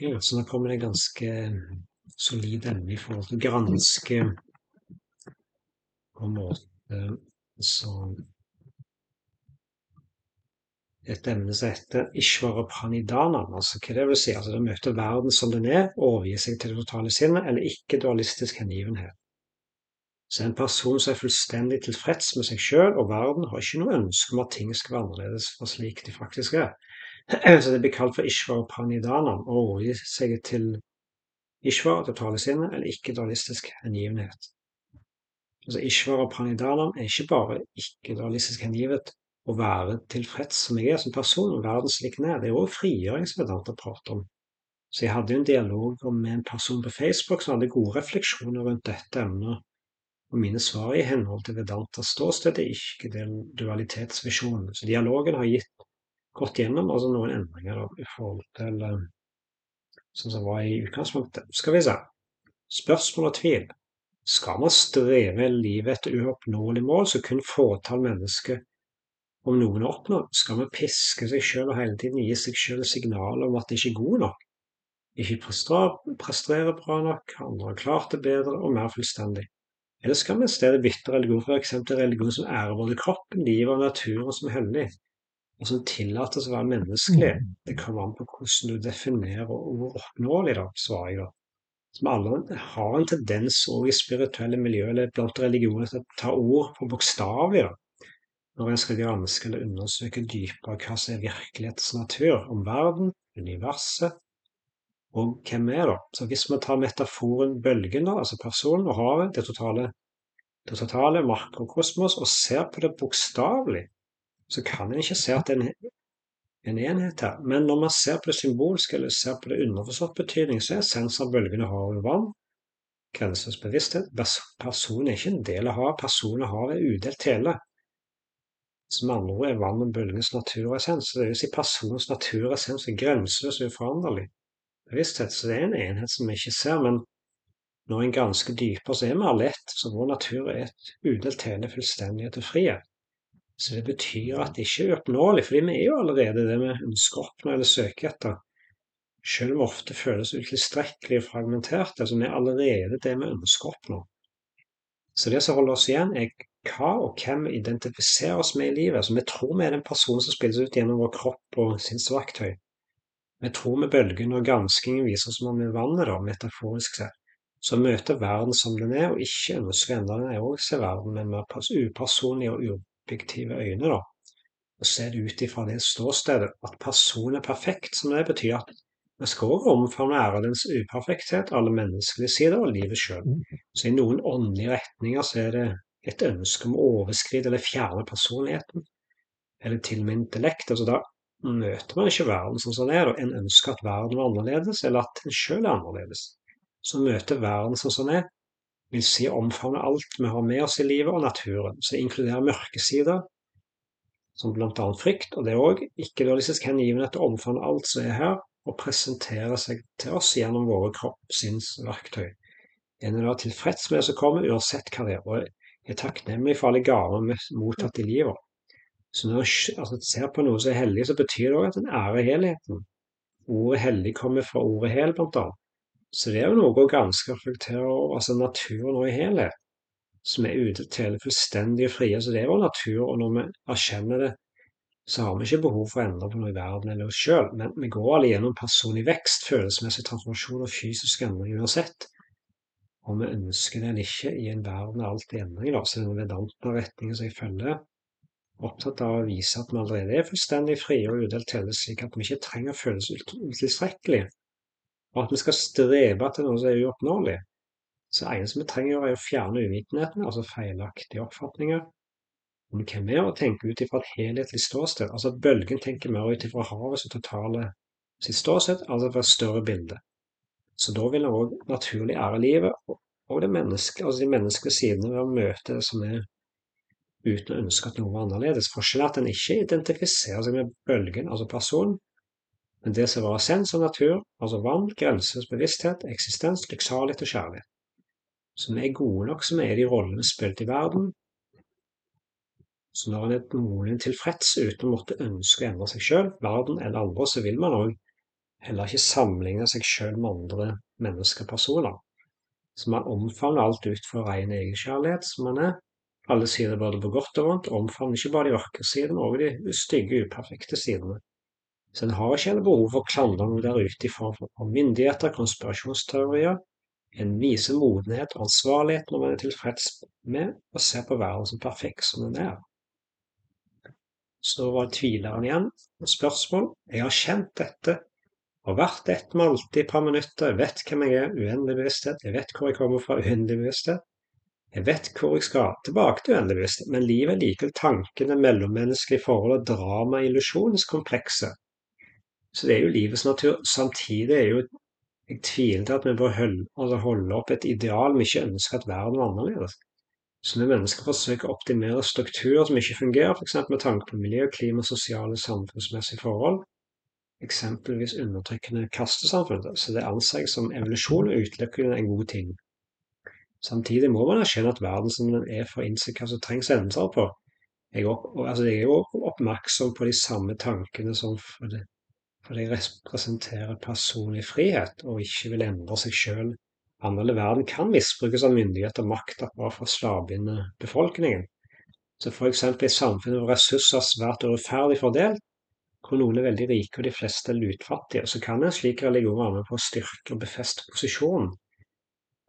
Så nå kommer det ganske solid emne i forhold til å granske på en måte som et emne som heter Ishvara Pranidana, altså hva det vil si. Altså det møter verden som den er, overgi seg til det totale sinnet, eller ikke-dualistisk hengivenhet. Så en person som er fullstendig tilfreds med seg sjøl og verden, har ikke noe ønske om at ting skal være annerledes fra slik de faktisk er. Så det blir kalt for Ishvara Pranidana, å overgi seg til Ishvara, totale sinne, eller ikke-dualistisk hengivenhet. Altså Ishvara Pranidana er ikke bare ikke-dualistisk hengivet, å være tilfreds som jeg er som person, og verden slik den er. Det er òg frigjøring som Vedanta prater om. Så jeg hadde jo en dialog med en person på Facebook som hadde gode refleksjoner rundt dette emnet, og mine svar i henhold til Vedantas ståsted er ikke den dualitetsvisjonen. Så dialogen har gitt gått gjennom altså noen endringer da, i forhold til uh, sånn som var i utgangspunktet. Skal vi se. Spørsmål og tvil. Skal man streve livet etter uoppnåelig mål, så kun fåtall mennesker om noen oppnår, skal man piske seg sjøl og hele tiden gi seg sjøl signal om at det ikke er god nok, ikke presterer bra nok, andre har klart det bedre og mer fullstendig. Eller skal vi i stedet bytte religion eksempel religion som ærer både kroppen, livet og naturen som er hellig, og som tillater oss å være menneskelig? Mm. Det kommer an på hvordan du definerer og hvor oppnåelig, da, svarer jeg da. Som alle har en tendens òg i spirituelle miljøer eller blant religioner til å ta ord på bokstavelig. da når en skal granske eller undersøke dypere hva som er virkelighetens natur, om verden, universet og hvem vi er, da. Så hvis vi tar metaforen bølgen, da, altså personen og havet, det totale, det totale makrokosmos, og ser på det bokstavelig, så kan en ikke se at det er en, en enhet her. Men når man ser på det symbolske, eller ser på det underforstått betydning, så er essensen av bølgene hav og vann grenseløs bevissthet. Personen er ikke en del av havet, personen og havet er udelt hele som andre ord er vann og bølgens naturessens. Det vil si personens naturessens er grenseløs og uforanderlig. Bevissthet, så det er en enhet som vi ikke ser, men når en gransker dypere, så er vi alle ett. Så vår natur er et udelt hele, fullstendighet og frihet. Så det betyr at det ikke er uoppnåelig, fordi vi er jo allerede det vi ønsker å oppnå eller søke etter. Selv om vi ofte føles utilstrekkelige og fragmenterte, så vi er allerede det vi ønsker å oppnå. Så det som holder oss igjen, er hva og hvem vi identifiserer oss med i livet. Så vi tror vi er den personen som spilles ut gjennom vår kropp og sinnsverktøy. Vi tror vi bølgen og granskingen viser oss om vi er vannet, da, metaforisk sett. Så møter verden som den er, og ikke ønsker å endre den, er også se verden med mer upersonlige og uobjektive øyne. da. Og se det ut ifra det ståstedet at personen er perfekt, som det betyr at vi skal også omfavne ærens uperfekthet, alle menneskelige sider og livet sjøl. Mm. Så i noen åndelige retninger så er det et ønske om å overskride eller fjerne personligheten, eller til og med intellekt. Altså, da møter man ikke verden som sånn er. og En ønsker at verden var annerledes, eller at en sjøl er annerledes. Så møter verden som sånn er, vil si omfavne alt vi har med oss i livet og naturen. Så inkluderer mørkesider, som bl.a. frykt, og det òg ikke-dualistisk hengivenhet til å omfavne alt som er her, og presentere seg til oss gjennom våre kroppssinnsverktøy. En er da tilfreds med det som kommer, uansett hva det er. Og er takknemlig for alle gaver vi har mottatt i livet. Så når en altså, ser på noe som er hellig, så betyr det òg at en ærer helheten. Ordet hellig kommer fra ordet hel, blant annet. Så det er jo noe å ganske reflektere over, altså naturen og i helhet, som er ute til det fullstendige frie. Så det er vår natur, og når vi erkjenner det, så har vi ikke behov for å endre på noe i verden eller oss sjøl, men vi går alle gjennom personlig vekst, følelsesmessig transformasjon og fysisk endring uansett om vi ønsker eller ikke i en verden av alt i endring. Da. Så den vedanta-retningen som jeg følger, opptatt av å vise at vi allerede er fullstendig frie og udelt hele, slik at vi ikke trenger å føle oss utilstrekkelige, og at vi skal strebe til noe som er uoppnåelig. Så det eneste vi trenger å gjøre, er å fjerne uvitenheten, altså feilaktige oppfatninger, om hvem vi er, og tenke ut ifra et helhetlig ståsted. Altså at bølgen tenker mer ut ifra havets totale sitt ståsted, altså fra et større bilde. Så da vil det òg naturlig ære livet og det menneske, altså de menneskelige sidene ved å møte det som er uten å ønske at noe var annerledes. Forskjellen er at en ikke identifiserer seg med bølgen, altså personen, men det som var essens og natur, altså vann, grenses, bevissthet, eksistens, lykksalighet og kjærlighet. Så vi er gode nok som er de rollene spilt i verden. Så når en er noenlunde tilfreds uten å måtte ønske å endre seg sjøl, verden eller andre, så vil man òg heller ikke sammenligne seg selv med andre mennesker og personer. Så man omfavner alt ut fra ren egenkjærlighet som man er. Alle sider både på godt og vondt, omfavner ikke bare de vakre sidene, men også de stygge, uperfekte sidene. Så en har ikke behov for å klandre noe der ute i form av myndigheter, konspirasjonsteorier. En viser modenhet og ansvarlighet når man er tilfreds med å se på verden som perfekt som den er. Så var tvileren igjen. Spørsmål. Jeg har kjent dette og hvert ett med alltid et par minutter. Jeg vet hvem jeg er, uendelig bevissthet. Jeg vet hvor jeg kommer fra, uendelig bevissthet. Jeg vet hvor jeg skal, tilbake til uendelig bevissthet. Men livet er likevel tankene, mellommenneskelige forhold og drama, illusjonens komplekse. Så det er jo livets natur. Samtidig er jo jeg tviler til at vi bør holde, altså holde opp et ideal vi ikke ønsker at verden var annerledes. Så når mennesker forsøker å optimere strukturer som ikke fungerer, f.eks. med tanke på miljø, klima, sosiale og samfunnsmessige forhold, eksempelvis undertrykkende kastesamfunn, så det anser jeg som evolusjon og utelukkende en god ting. Samtidig må man erkjenne at verden som den er, for å innse hva som trengs endringer på. Jeg, opp, altså er jo oppmerksom på de samme tankene som for det, for de representerer personlig frihet og ikke vil endre seg sjøl. Andre verden kan misbrukes av myndigheter og maktapparat for å slavbinde befolkningen. Så f.eks. i samfunnet samfunn hvor ressurser er svært urettferdig fordelt, hvor noen er veldig rike og de fleste er lutfattige, så kan en slik religion være med på å styrke og befeste posisjonen.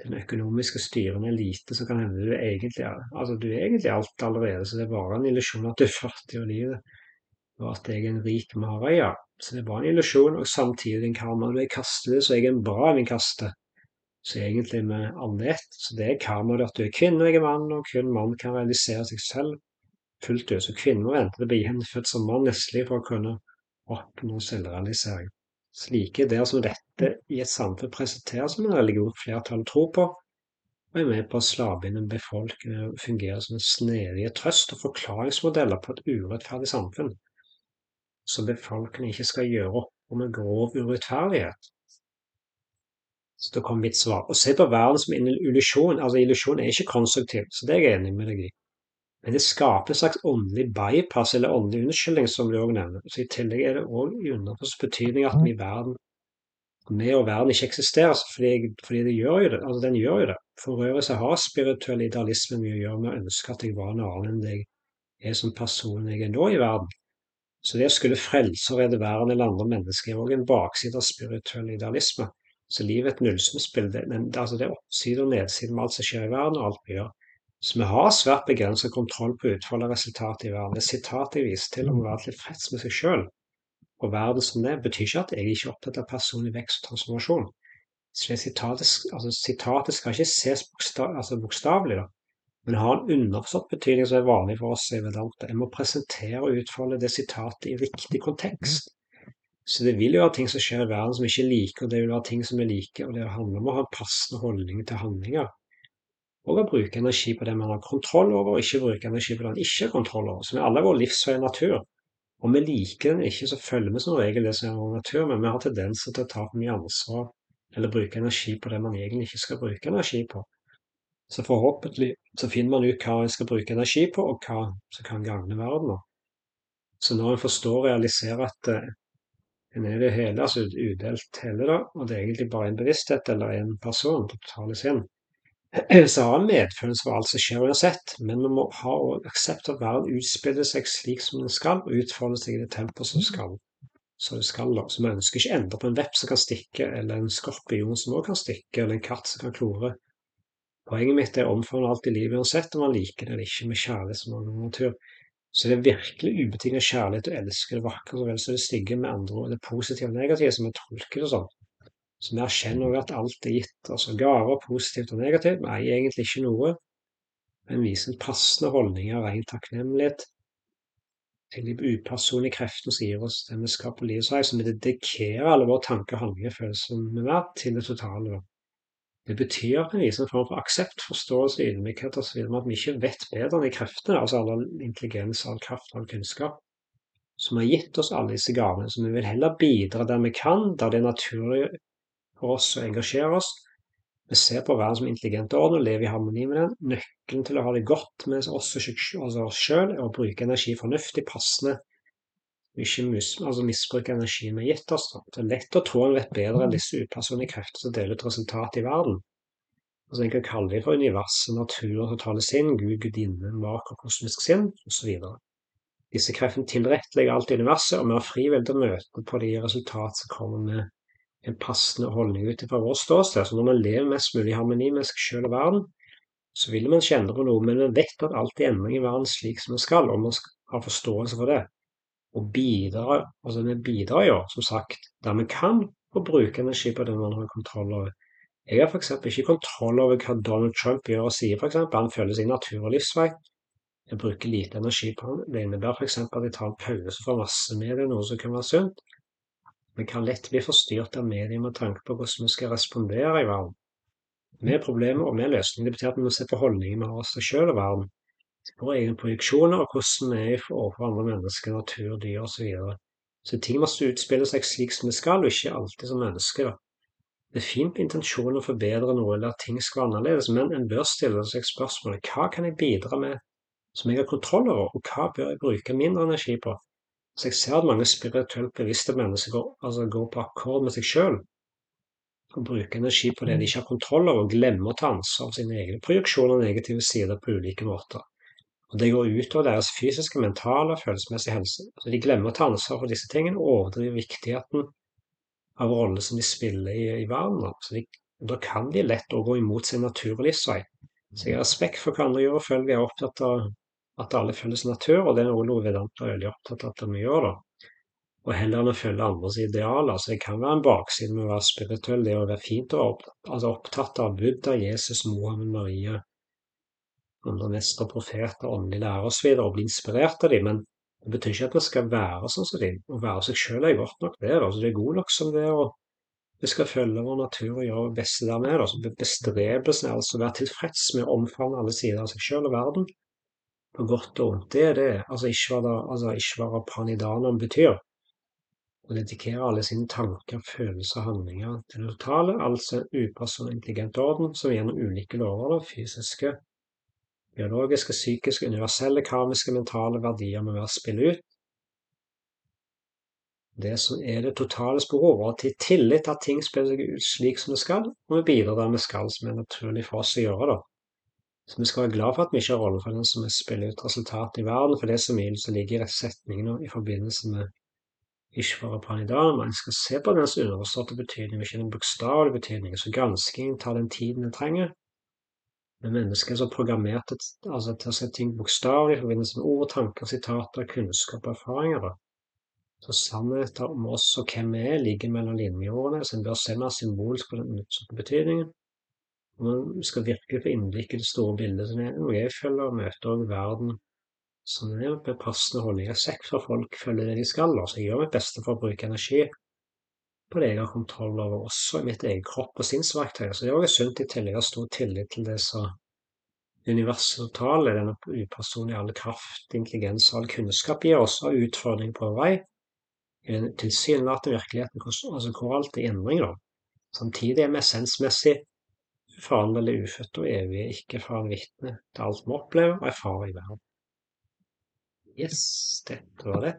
Den økonomiske styrende elite som kan hende du egentlig er altså du er egentlig alt allerede, så det er bare en illusjon at du er fattig og livet, og at jeg er en rik Marøya. Så det bare en illusjon, og samtidig en karma. Du er det, så jeg er en bra min kaste. Så egentlig med alle ett. Så det er karma at du er kvinne og jeg er mann, og kun mann kan realisere seg selv fullt ut. Så vente til å bli gjenfødt som mann nestlig for å kunne oppnå selvrealisering. Slike ideer som dette i et samfunn presenteres som en religion flertallet tror på, og er med på å slavebinde befolkningen og fungere som en snedige trøst og forklaringsmodeller på et urettferdig samfunn, så befolkningen ikke skal gjøre opp om en grov urettferdighet. Så da kommer mitt svar. Å se på verden som en illusjon, altså illusjon er ikke konstruktiv, så det er jeg enig med deg i. Men det skaper en slags åndelig bypass, eller åndelig unnskyldning, som du òg nevner. Så I tillegg er det òg i underforstått betydning at vi, verden, vi og verden ikke eksisterer, fordi, fordi det gjør jo det. Altså, den gjør jo det. For øvrig så har spirituell idealisme mye å gjøre med å ønske at jeg var en annen enn det jeg er som person jeg er nå i verden. Så det å skulle frelse og redde verden eller andre mennesker er òg en bakside av spirituell idealisme. Så livet er et nullsumspill. Det, altså det er oppside og nedside med alt som skjer i verden, og alt vi gjør. Så vi har svært begrenset kontroll på utfallet og resultatet i verden. Det sitatet jeg viser til om å være tilfreds med seg selv og verden som det, betyr ikke at jeg ikke er opptatt av personlig vekst og transformasjon. Så sitatet, altså, sitatet, skal ikke ses altså bokstavelig, da, men har en underforstått betydning som er vanlig for oss i Vedanta. Jeg må presentere og utfolde det sitatet i riktig kontekst. Så det vil jo være ting som skjer i verden som vi ikke liker, og det vil være ting som vi liker, og det handler om å ha en passende holdning til handlinger og å bruke energi på det man har kontroll over, og ikke bruke energi på det man ikke har kontroll over, som er alle vår livsvei natur. Om vi liker den ikke, så følger vi som regel det som er vår natur, men vi har tendenser til å ta for mye ansvar eller bruke energi på det man egentlig ikke skal bruke energi på. Så forhåpentlig så finner man ut hva en skal bruke energi på, og hva som kan gagne verden. Så når en forstår og realiserer at uh, en er det hele, altså udelt hele, da, og det er egentlig bare en bevissthet eller en person, totale sinn, så har en medfølelse for alt som skjer uansett, men vi må ha aksept av at verden utspiller seg slik som den skal, og utfolder seg i det tempoet som skal. Så det skal da. Så vi ønsker ikke endre på en vepp som kan stikke, eller en skorpion som også kan stikke, eller en katt som kan klore. Poenget mitt er å omfavne alt i livet uansett om man liker det eller ikke, med kjærlighet som annen natur. Så det er virkelig ubetinget kjærlighet å elske det vakre så vel som det stygge, med andre ord det positive og negative, som vi tolker det sånn. Så vi erkjenner at alt er gitt. Altså gaver, positivt og negativt. Vi eier egentlig ikke noe, men viser en passende holdning av ren takknemlighet til de upersonlige kreftene som gir oss det vi skal på livets vei, som vi dedikerer alle våre tanker, handlinger, og følelser med hver til det totale. Det betyr at vi viser en form for aksept, forståelse, ydmykhet osv. at vi ikke vet bedre enn de kreftene, altså all intelligens, all kraft, all kunnskap, som har gitt oss alle disse gavene. Så vi vil heller bidra der vi kan, der det er naturlig for oss å engasjere oss. Vi ser på verden som intelligent orden og lever i harmoni med den. Nøkkelen til å ha det godt med oss, og oss sjøl er å bruke energi fornuftig, passende ikke mis, altså misbruke energien vi har gitt oss. Det er lett å tro en vet bedre enn disse upersonlige krefter som deler ut resultat i verden. Altså En kan kalle dem for universet, natur, totale sinn, Gud, gudinne, mak og kosmisk sinn osv. Disse kreftene tilrettelegger alt i universet, og vi har fri til å møte på de resultat som kommer med en passende holdning ut fra vårt ståsted. Så når vi lever mest mulig i harmoni med seg selv og verden, så vil vi kjenne på noe, men vi vet at alt er endring i verden slik som det skal, og vi har forståelse for det. Og bidrar, altså vi bidrar jo, som sagt, der vi kan, og bruke energi på det man har kontroll over. Jeg har f.eks. ikke kontroll over hva Donald Trump gjør og sier, f.eks. Han følger sin natur og livsvei. Jeg bruker lite energi på ham. Det innebærer f.eks. at jeg tar en pause fra massemedia, noe som kan være sunt. Vi kan lett bli forstyrret av medier med tanke på hvordan vi skal respondere i verden. Med problemer og med løsninger. Det betyr at vi må se på holdningen vi har oss selv og verden. Våre egne projeksjoner hvordan vi er overfor andre mennesker, natur, dyr osv. Så, videre. så ting må utspille seg slik som det skal, og ikke alltid som mennesker. Det er fint med intensjonen å forbedre noe eller at ting skal være annerledes, men en bør stille seg spørsmålet hva kan jeg bidra med som jeg har kontroll over, og hva bør jeg bruke mindre energi på? Så jeg ser at mange spirituelt bevisste mennesker går, altså går på akkord med seg sjøl og bruker energi på det de ikke har kontroll over, og glemmer å ta ansvar for sine egne projeksjoner og negative sider på ulike måter. Og Det går utover deres fysiske, mentale og følelsesmessige helse. Så De glemmer å ta ansvar for disse tingene og overdriver viktigheten av rollen som de spiller i, i verden. Så de, da kan de lett gå imot sin natur og livsvei. Så jeg har respekt for hva andre gjør, og føler jeg er opptatt av at alle følger sin natur, og det er noe Vedanta er veldig opptatt av at vi gjør. da. Og heller enn å følge andres idealer. Så det kan være en bakside med å være spirituell, det å være fint og opptatt, altså opptatt av Buddha, Jesus, Mohammed, Maria, andre mestere, profeter, åndelige lærere osv., og, bli inspirert av dem. Men det betyr ikke at vi skal være sånn som dem. Å være seg selv er godt nok, det. Altså, det er god nok som det. og vi skal følge vår natur og gjøre det beste der med. er. Altså, bestrebelsen er altså å være tilfreds med å omfavne alle sider av seg selv og verden på godt og vondt. Det er det altså ikke hva, det, altså Ishvara Pranidanam betyr. Å dedikere alle sine tanker, følelser og handlinger til det totale, altså upersonlig intelligent orden som gjennom ulike lover, fysiske, biologiske, psykiske, universelle, karmiske, mentale verdier må være spille ut. Det som er det totale behov, og til tillit til at ting spiller seg ut slik som det skal, og vi bidrar der vi skal, som er naturlig for oss å gjøre. da. Så vi skal være glad for at vi ikke har rollen for den som spiller ut resultatet i verden, for det som ligger i setningen i forbindelse med Ishvara Pranidana. Man skal se på dens underforståtte betydning, ikke den bokstavelige betydningen. Så granskingen tar den tiden den trenger. Men mennesket er så programmert altså, til å se ting bokstavelig i forbindelse med ord, tanker, sitater, kunnskap og erfaringer. Så sannheter om oss og hvem vi er, ligger mellom linjeordene, så en bør se mer symbolsk på den utsatte betydningen. Og man skal virkelig få innblikk i det store bildet som er noe jeg følger, og møter også verden som er med passende holdninger. Sekk for folk følger det de skal, så jeg gjør mitt beste for å bruke energi på det jeg har kontroll over, også i mitt eget kropp og sinnsverktøy. Så det er også sunt i tillegg å ha stor tillit til det som universet totale, denne upersonlige all kraft, intelligens og all kunnskap gir oss av utfordringer på vei i den tilsynelatende virkeligheten altså hvor alt er endring. Da. Samtidig er vi essensmessig uforanderlig ufødt og evig, ikke fra vitne til alt vi opplever og erfarer i verden. Yes, dette var det.